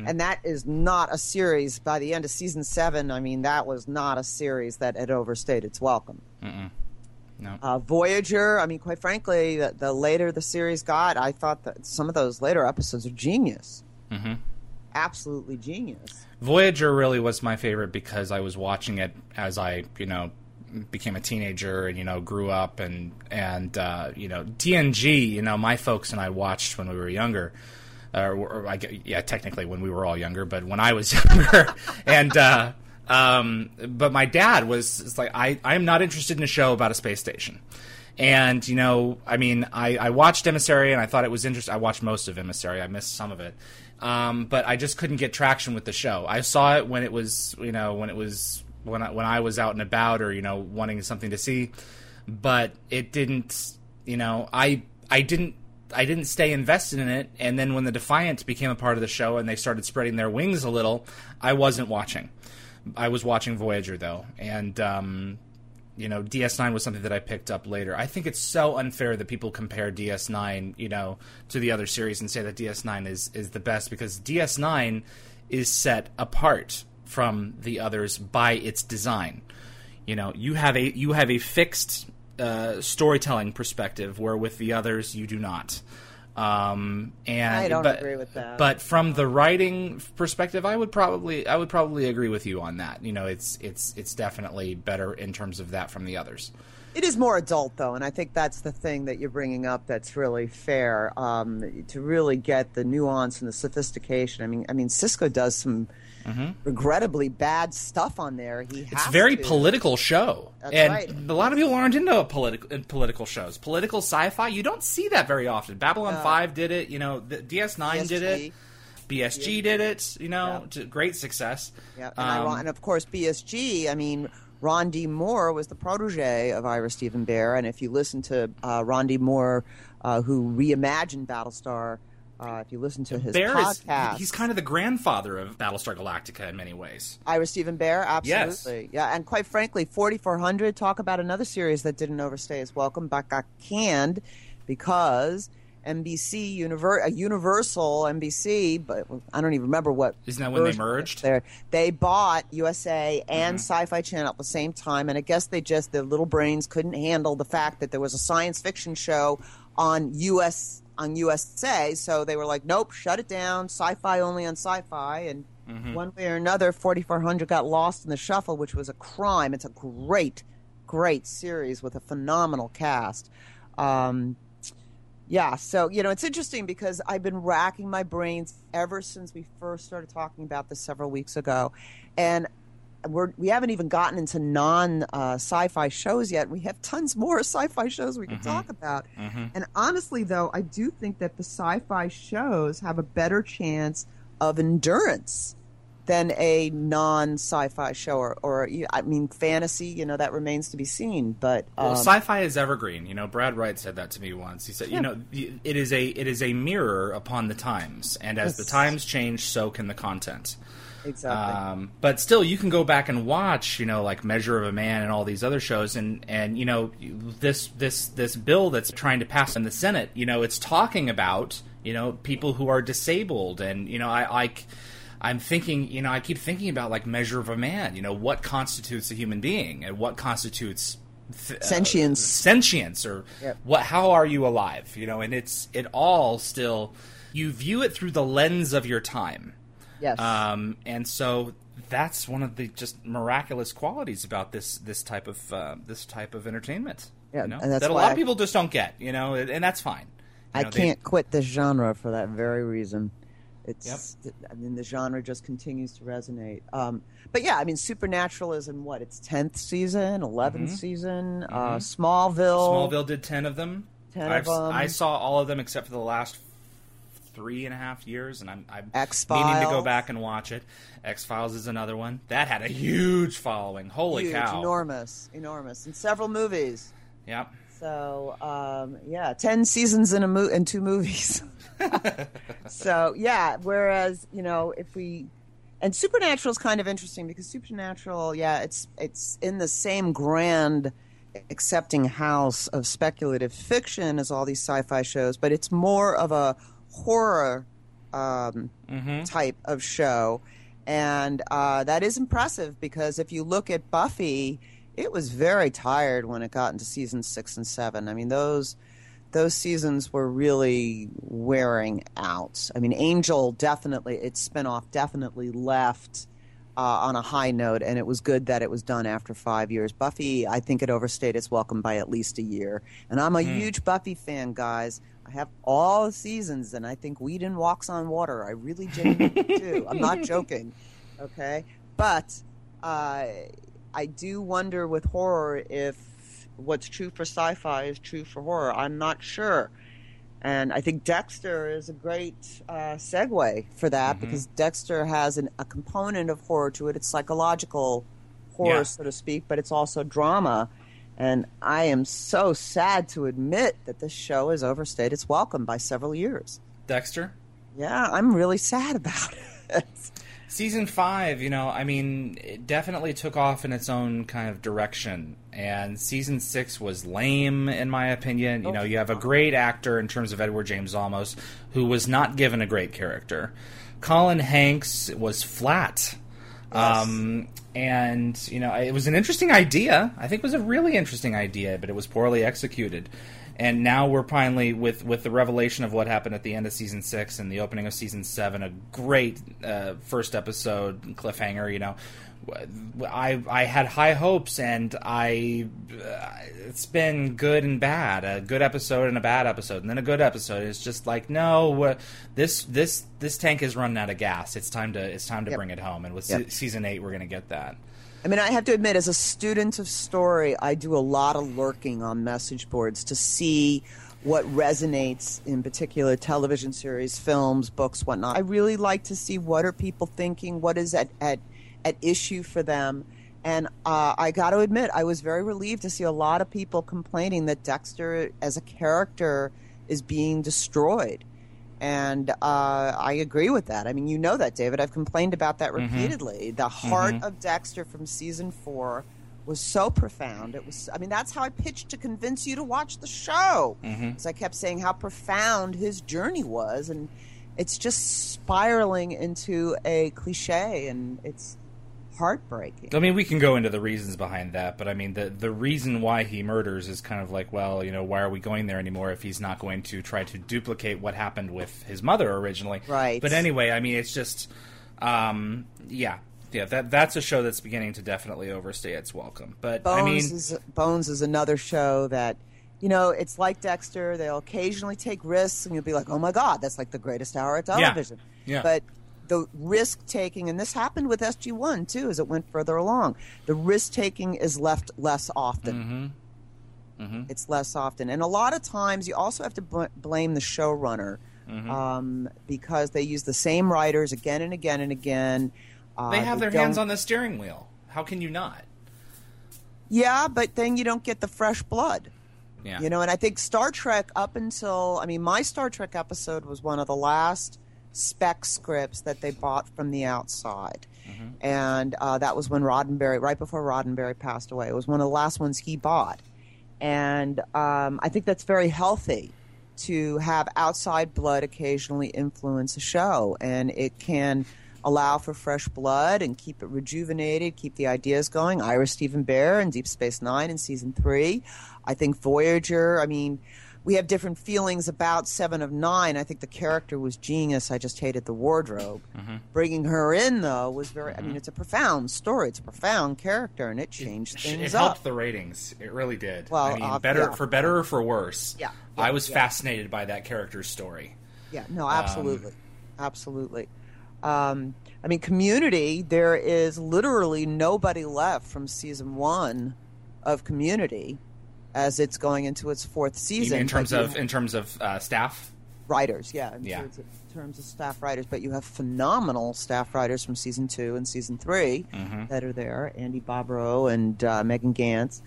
And that is not a series. By the end of season seven, I mean that was not a series that had overstayed its welcome. No. Uh, Voyager, I mean, quite frankly, the, the later the series got, I thought that some of those later episodes are genius. Mm-hmm. Absolutely genius. Voyager really was my favorite because I was watching it as I, you know, became a teenager and you know grew up and and uh, you know TNG. You know, my folks and I watched when we were younger. Or, or I, yeah, technically when we were all younger, but when I was younger, and uh, um, but my dad was like I I am not interested in a show about a space station. And you know, I mean, I, I watched Emissary and I thought it was interesting. I watched most of Emissary. I missed some of it, um, but I just couldn't get traction with the show. I saw it when it was, you know, when it was when I, when I was out and about or you know wanting something to see, but it didn't. You know, I I didn't I didn't stay invested in it. And then when the Defiant became a part of the show and they started spreading their wings a little, I wasn't watching. I was watching Voyager though, and um, you know, DS9 was something that I picked up later. I think it's so unfair that people compare DS9, you know, to the other series and say that DS9 is is the best because DS9 is set apart from the others by its design. You know, you have a you have a fixed uh, storytelling perspective, where with the others you do not. Um, and I don't but, agree with that. But from the writing perspective, I would probably I would probably agree with you on that. You know, it's it's it's definitely better in terms of that from the others. It is more adult, though, and I think that's the thing that you're bringing up that's really fair um, to really get the nuance and the sophistication. I mean, I mean, Sisko does some regrettably bad stuff on there. He Mm-hmm. It's very to. political show, That's and right. a lot of people aren't into political political shows. Political sci-fi, you don't see that very often. Babylon Five did it. You know, the DS9 did it. BSG did it. You know, Yeah. to great success. Yeah, and, I- Um, and of course BSG. I mean, Ron D. Moore was the protege of Ira Steven Behr, and if you listen to uh, Ron D. Moore, uh, who reimagined Battlestar, uh, if you listen to his Bear is podcast, he's kind of the grandfather of Battlestar Galactica in many ways. Ira Steven Behr, Yes. absolutely. Yeah, and quite frankly, 4400, talk about another series that didn't overstay its welcome, but got canned because NBC, Univer- Universal NBC, but I don't even remember what. Isn't that when they merged? There, they bought USA and Mm-hmm. Sci-Fi Channel at the same time, and I guess they just their little brains couldn't handle the fact that there was a science fiction show on US on USA, so they were like, "Nope, shut it down. Sci-Fi only on Sci-Fi." And Mm-hmm. one way or another, 4400 got lost in the shuffle, which was a crime. It's a great, great series with a phenomenal cast. Um, yeah, so you know it's interesting because I've been racking my brains ever since we first started talking about this several weeks ago, and we're we haven't even gotten into non uh, sci-fi shows yet. We have tons more sci-fi shows we can talk about. And honestly, though, I do think that the sci-fi shows have a better chance of endurance than a non-sci-fi show or, or I mean fantasy. You know that remains to be seen, but Well, um, sci-fi is evergreen. You know, Brad Wright said that to me once. He said, "You know, it is a it is a mirror upon the times, and as the times change, so can the content." Exactly. Um, but still, you can go back and watch, you know, like Measure of a Man and all these other shows, and and you know, this this this bill that's trying to pass in the Senate, you know, it's talking about you know people who are disabled, and you know, I like. I'm thinking, you know, I keep thinking about like Measure of a Man. You know, what constitutes a human being, and what constitutes th- uh, Sentience. sentience, or Yep. what? How are you alive? You know, and it's it all still. You view it through the lens of your time. Yes. Um, and so that's one of the just miraculous qualities about this this type of uh, this type of entertainment. Yeah, you know? and that's that a lot I- of people just don't get. You know, and that's fine. You I know, can't quit this genre for that very reason. It's, I mean, the genre just continues to resonate. Um, but yeah, I mean, Supernatural is in what its tenth season, 11th season. Uh, Smallville. Smallville did ten of them. 10 of them. I saw all of them except for the last three and a half years, and I'm, I'm X-Files. meaning to go back and watch it. X Files is another one that had a huge following. Holy huge, cow! enormous, enormous, and several movies. Yep. So um, yeah, ten seasons in a mo- in two movies. so yeah, whereas you know if we and Supernatural is kind of interesting because Supernatural, yeah, it's it's in the same grand accepting house of speculative fiction as all these sci-fi shows, but it's more of a horror um, type of show, and uh, that is impressive because if you look at Buffy, it was very tired when it got into season six and seven. I mean those those seasons were really wearing out. I mean, Angel definitely its spinoff definitely left uh, on a high note, and it was good that it was done after five years. Buffy, I think it overstayed its welcome by at least a year, and I'm a huge Buffy fan, guys. I have all the seasons, and I think Whedon walks on water. I really genuinely do. I'm not joking, okay? But uh, I do wonder with horror if what's true for sci-fi is true for horror. I'm not sure. And I think Dexter is a great uh, segue for that because Dexter has an, a component of horror to it. It's psychological horror, Yeah. so to speak, but it's also drama. And I am so sad to admit that this show has overstayed its welcome by several years. Dexter. Yeah, I'm really sad about it. Season five, you know, I mean, it definitely took off in its own kind of direction. And season six was lame, in my opinion. You oh, know, you have a great actor in terms of Edward James Olmos, who was not given a great character. Colin Hanks was flat. Um, and, you know, it was an interesting idea. I think it was a really interesting idea, but it was poorly executed. And now we're finally with with the revelation of what happened at the end of season six and the opening of season seven. A great uh, first episode cliffhanger. You know, I I had high hopes and I uh, it's been good and bad. A good episode and a bad episode, and then a good episode. It's just like no, uh, this this this tank is running out of gas. It's time to it's time to Yep. bring it home. And with Yep. se- season eight, we're gonna get that. I mean, I have to admit, as a student of story, I do a lot of lurking on message boards to see what resonates in particular television series, films, books, whatnot. I really like to see what are people thinking, what is at at, at issue for them. And uh, I got to admit, I was very relieved to see a lot of people complaining that Dexter, as a character, is being destroyed. And uh, I agree with that. I mean, you know that, David. I've complained about that repeatedly. The heart of Dexter from season four was so profound. It was. I mean, that's how I pitched to convince you to watch the show. So I kept saying how profound his journey was, and it's just spiraling into a cliche, and it's heartbreaking. I mean, we can go into the reasons behind that, but I mean, the the reason why he murders is kind of like, well, you know, why are we going there anymore if he's not going to try to duplicate what happened with his mother originally? Right. But anyway, I mean, it's just, um, yeah, yeah, that that's a show that's beginning to definitely overstay its welcome. But Bones I mean, is Bones is another show that you know it's like Dexter. They'll occasionally take risks, and you'll be like, "Oh my god, that's like the greatest hour of television." Yeah. But the risk taking, and this happened with SG One too, as it went further along. The risk taking is left less often. Mm-hmm. It's less often, and a lot of times you also have to bl- blame the showrunner Mm-hmm. um, because they use the same writers again and again and again. Uh, they have their hands on the steering wheel. How can you not? Yeah, but then you don't get the fresh blood. Yeah. You know, and I think Star Trek up until I mean, my Star Trek episode was one of the last spec scripts that they bought from the outside, and uh, that was when Roddenberry, right before Roddenberry passed away, it was one of the last ones he bought, and um, I think that's very healthy to have outside blood occasionally influence a show, and it can allow for fresh blood and keep it rejuvenated, keep the ideas going. Ira Steven Behr in Deep Space Nine in season three. I think Voyager. I mean, we have different feelings about Seven of Nine. I think the character was genius. I just hated the wardrobe. Bringing her in though was very. I mean, it's a profound story. It's a profound character, and it changed It things It helped up. the ratings. It really did. Well, I mean, uh, better yeah. for better or for worse. Yeah, I was yeah. fascinated by that character's story. Yeah, no, absolutely, absolutely. Um, I mean, Community. There is literally nobody left from season one of Community, as it's going into its fourth season. in terms of in terms of uh, staff. writers, yeah, in Yeah. terms of, in terms of staff writers. But you have phenomenal staff writers from season two and season 3 Mm-hmm. that are there: Andy Bobrow and uh, Megan Ganz,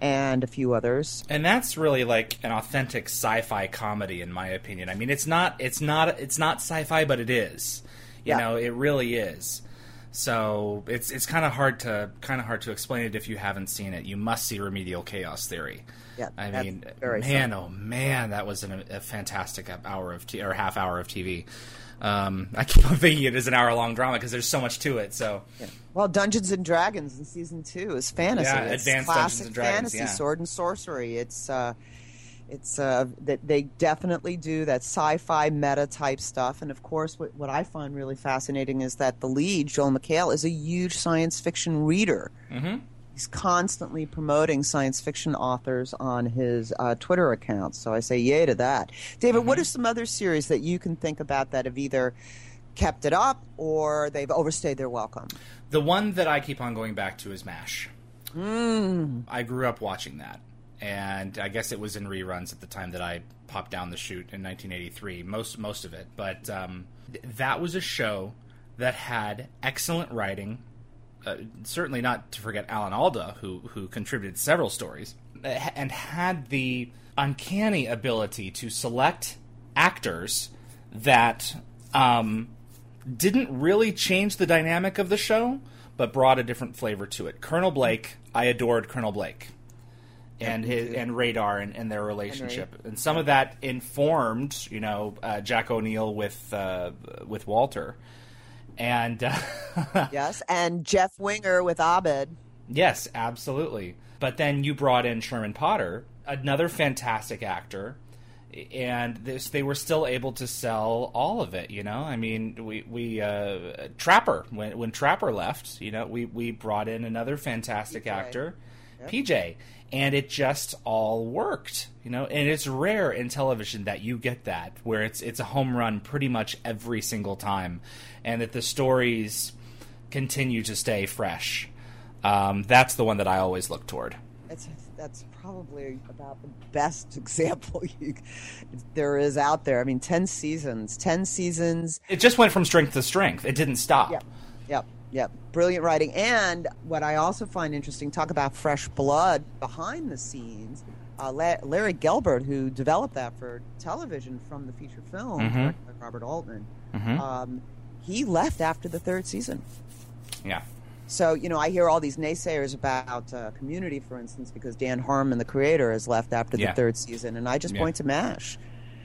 and a few others. and that's really like an authentic sci-fi comedy in my opinion i mean it's not it's not it's not sci-fi but it is you Yeah. know it really is so it's it's kind of hard to kind of hard to explain it if you haven't seen it you must see remedial chaos theory Yeah, i mean man oh man that was an, a fantastic hour of t- or half hour of tv um, I keep on thinking it is an hour long drama because there's so much to it. So Well, Dungeons and Dragons in season two is fantasy. Yeah, it's advanced classic Dungeons and Dragons, fantasy, yeah. sword and sorcery. It's uh, it's uh, that they definitely do that sci-fi meta type stuff. And of course, what, what I find really fascinating is that the lead, Joel McHale, is a huge science fiction reader. Mm-hmm. He's constantly promoting science fiction authors on his uh, Twitter account. So I say yay to that. David, Mm-hmm. what are some other series that you can think about that have either kept it up or they've overstayed their welcome? The one that I keep on going back to is MASH. Mm. I grew up watching that, and I guess it was in reruns at the time that I popped down the chute in 1983. Most most of it, but um, th- that was a show that had excellent writing. Uh, certainly not to forget Alan Alda, who who contributed several stories, uh, and had the uncanny ability to select actors that um, didn't really change the dynamic of the show, but brought a different flavor to it. Colonel Blake, I adored Colonel Blake, and his and Radar and, and their relationship, and some of that informed, you know, uh, Jack O'Neill with uh, with Walter, and uh, Yes, and Jeff Winger with Abed. Yes, absolutely. But then you brought in Sherman Potter, another fantastic actor, and this they were still able to sell all of it. You know, I mean, we we uh, Trapper when when Trapper left, you know, we we brought in another fantastic PJ. actor, PJ, and it just all worked. You know, and it's rare in television that you get that where it's it's a home run pretty much every single time, and that the stories continue to stay fresh. Um, that's the one that I always look toward. It's, that's probably about the best example you, there is out there. I mean, 10 seasons. 10 seasons. It just went from strength to strength. It didn't stop. Yep, yep, yep. Brilliant writing. And what I also find interesting, talk about fresh blood behind the scenes. Uh, Larry Gelbart, who developed that for television from the feature film, by Robert Altman, um, he left after the third season. Yeah. So, you know, I hear all these naysayers about uh, Community, for instance, because Dan Harmon, the creator, has left after the Yeah. third season. And I just Yeah. point to MASH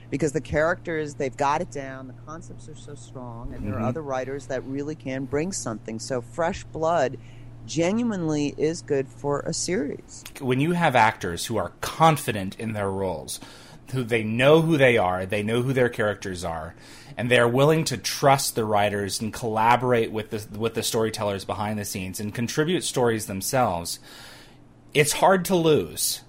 because the characters, they've got it down, the concepts are so strong, and there Mm-hmm. are other writers that really can bring something. So, Fresh Blood genuinely is good for a series. when you have actors who are confident in their roles, who they know who they are, they know who their characters are, and they're willing to trust the writers and collaborate with the with the storytellers behind the scenes and contribute stories themselves, it's hard to lose.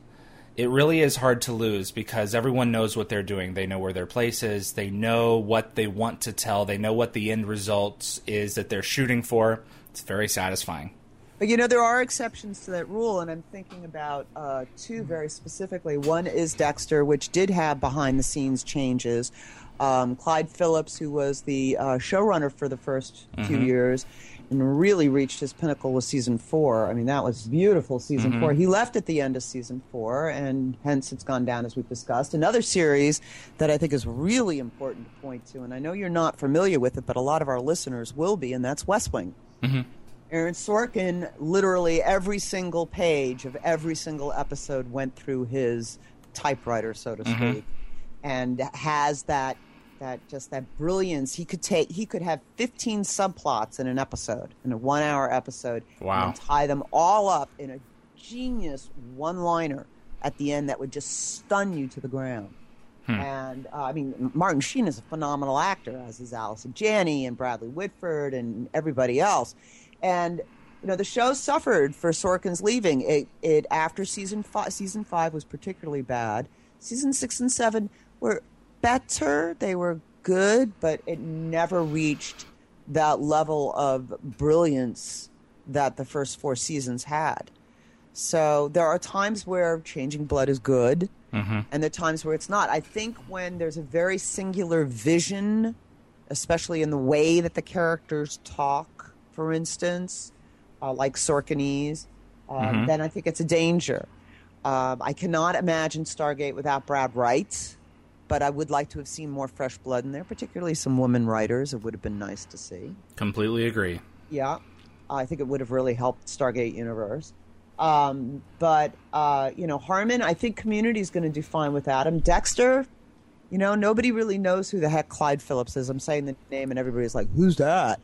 It really is hard to lose because everyone knows what they're doing. They know where their place is. They know what they want to tell. They know what the end result is that they're shooting for. It's very satisfying. But you know, there are exceptions to that rule, and I'm thinking about uh, two very specifically. One is Dexter, which did have behind the scenes changes. Um, Clyde Phillips, who was the uh, showrunner for the 1st few years and really reached his pinnacle with season four. I mean, that was beautiful season mm-hmm. four. He left at the end of season four, and hence it's gone down as we've discussed. Another series that I think is really important to point to, and I know you're not familiar with it, but a lot of our listeners will be, and that's West Wing. Mm-hmm. Aaron Sorkin, literally every single page of every single episode went through his typewriter, so to mm-hmm. speak, and has that that just that brilliance. He could take he could have 15 subplots in an episode, in a 1-hour episode Wow. and tie them all up in a genius one-liner at the end that would just stun you to the ground. And uh, I mean, Martin Sheen is a phenomenal actor, as is Allison Janney and Bradley Whitford and everybody else. And you know, the show suffered for Sorkin's leaving. It, it after season five, season five was particularly bad. Season six and seven were better. They were good, but it never reached that level of brilliance that the first four seasons had. So there are times where changing blood is good, and there are times where it's not. I think when there's a very singular vision, especially in the way that the characters talk, for instance, uh, like Sorkinese, um, then I think it's a danger. Um, I cannot imagine Stargate without Brad Wright, but I would like to have seen more fresh blood in there, particularly some women writers. It would have been nice to see. Completely agree. Yeah, I think it would have really helped Stargate Universe. Um, but uh, you know, Harmon, I think Community is going to do fine with Adam Dexter, you know, nobody really knows who the heck Clyde Phillips is. I'm saying the name, and everybody's like, "Who's that?"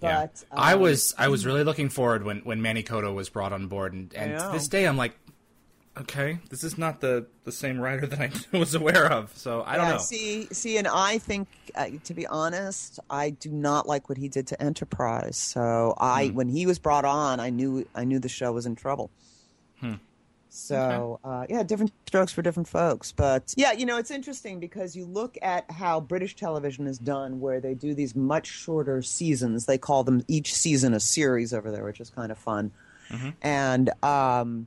Yeah. But I um, was I was really looking forward when when Manny Coto was brought on board, and, and to this day I'm like, okay, this is not the the same writer that I was aware of. So I don't yeah, know. See, see, and I think, uh, to be honest, I do not like what he did to Enterprise. So I, Hmm. when he was brought on, I knew I knew the show was in trouble. Hmm. So uh, yeah, different strokes for different folks. But yeah, you know, it's interesting because you look at how British television is done, where they do these much shorter seasons. They call them each season a series over there, which is kind of fun. And um,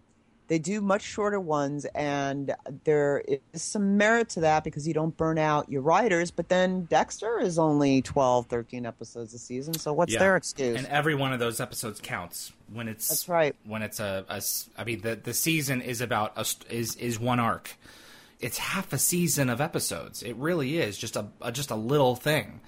they do much shorter ones, and there is some merit to that because you don't burn out your writers. But then Dexter is only 12, 13 episodes a season, so what's Yeah. their excuse? And every one of those episodes counts when it's That's right. When it's a, a I mean the the season is about a, is is one arc. It's half a season of episodes. It really is just a, a just a little thing.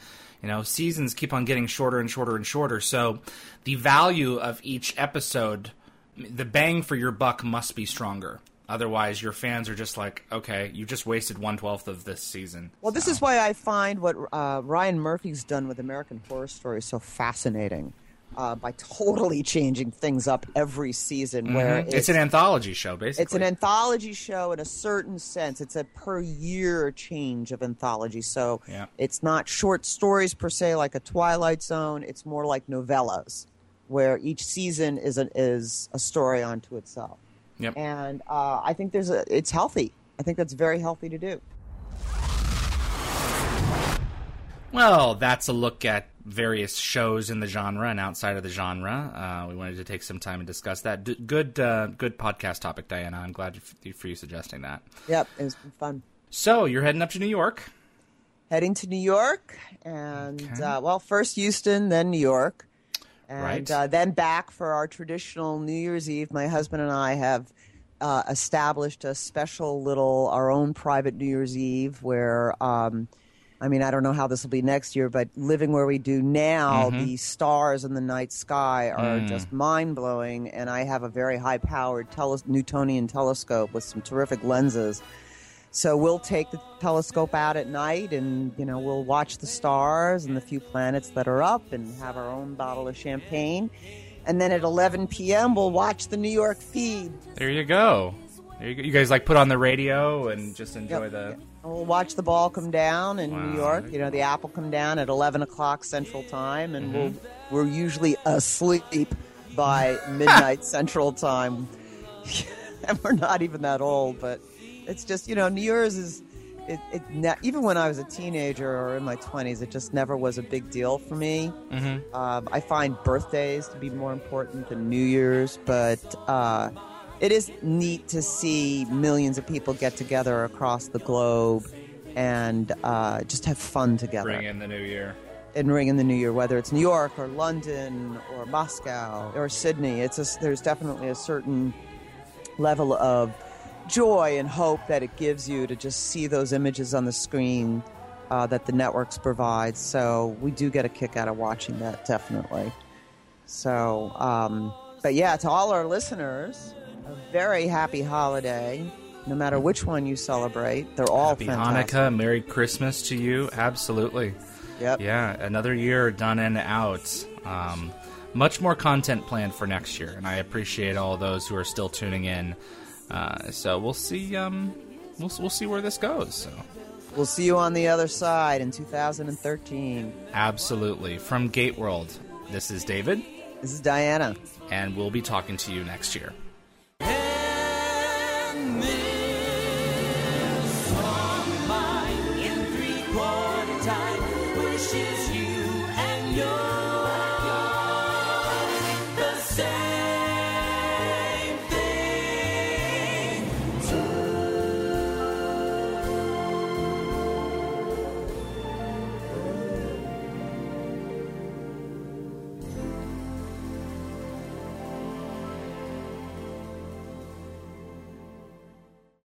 You know, seasons keep on getting shorter and shorter and shorter. So the value of each episode, the bang for your buck must be stronger. Otherwise, your fans are just like, okay, you just wasted one twelfth of this season. Well, this is why I find what uh, Ryan Murphy's done with American Horror Story so fascinating. Uh, by totally changing things up every season, where Mm-hmm. It's, an anthology show, basically. It's an anthology show in a certain sense. It's a per year change of anthology. So Yeah. it's not short stories per se like a Twilight Zone. It's more like novellas, where each season is a, is a story unto itself. Yep. And uh, I think there's a it's healthy. I think that's very healthy to do. Well, that's a look at various shows in the genre and outside of the genre. Uh, we wanted to take some time and discuss that. D- good, uh, good podcast topic, Diana. I'm glad for you suggesting that. Yep, it's been fun. So you're heading up to New York. Heading to New York, and Okay. uh, well, first Houston, then New York, and Right. uh, then back for our traditional New Year's Eve. My husband and I have uh, established a special little, our own private New Year's Eve where. Um, I mean, I don't know how this will be next year, but living where we do now, Mm-hmm. the stars in the night sky are Mm. just mind blowing. And I have a very high powered tele- Newtonian telescope with some terrific lenses. So we'll take the telescope out at night and, you know, we'll watch the stars and the few planets that are up and have our own bottle of champagne. And then at 11 p.m., we'll watch the New York feed. There you go. There you, go. you guys like put on the radio and just enjoy Yep. the. And We'll watch the ball come down in New York. You know, the apple come down at 11 o'clock Central Time, and we'll, Mm-hmm. we're usually asleep by midnight Central Time. and we're not even that old, but it's just, you know, New Year's is. It, it ne- even when I was a teenager or in my 20s, it just never was a big deal for me. Mm-hmm. Um, I find birthdays to be more important than New Year's, but uh, it is neat to see millions of people get together across the globe and uh, just have fun together Bring in the new year. and ring in the new year, whether it's New York or London or Moscow or Sydney. It's a, there's definitely a certain level of joy and hope that it gives you to just see those images on the screen uh, that the networks provide. So we do get a kick out of watching that, definitely. So, um, but yeah, to all our listeners, a very happy holiday. no matter which one you celebrate. They're all Happy fantastic. Hanukkah, Merry Christmas to you. Absolutely. Yep. Yeah, another year done and out. Um, much more content planned for next year, and I appreciate all those who are still tuning in. Uh, so we'll see. Um, we'll we'll see where this goes. So We'll see you on the other side in 2013. absolutely from GateWorld. This is David, This is Diana. and we'll be talking to you next year.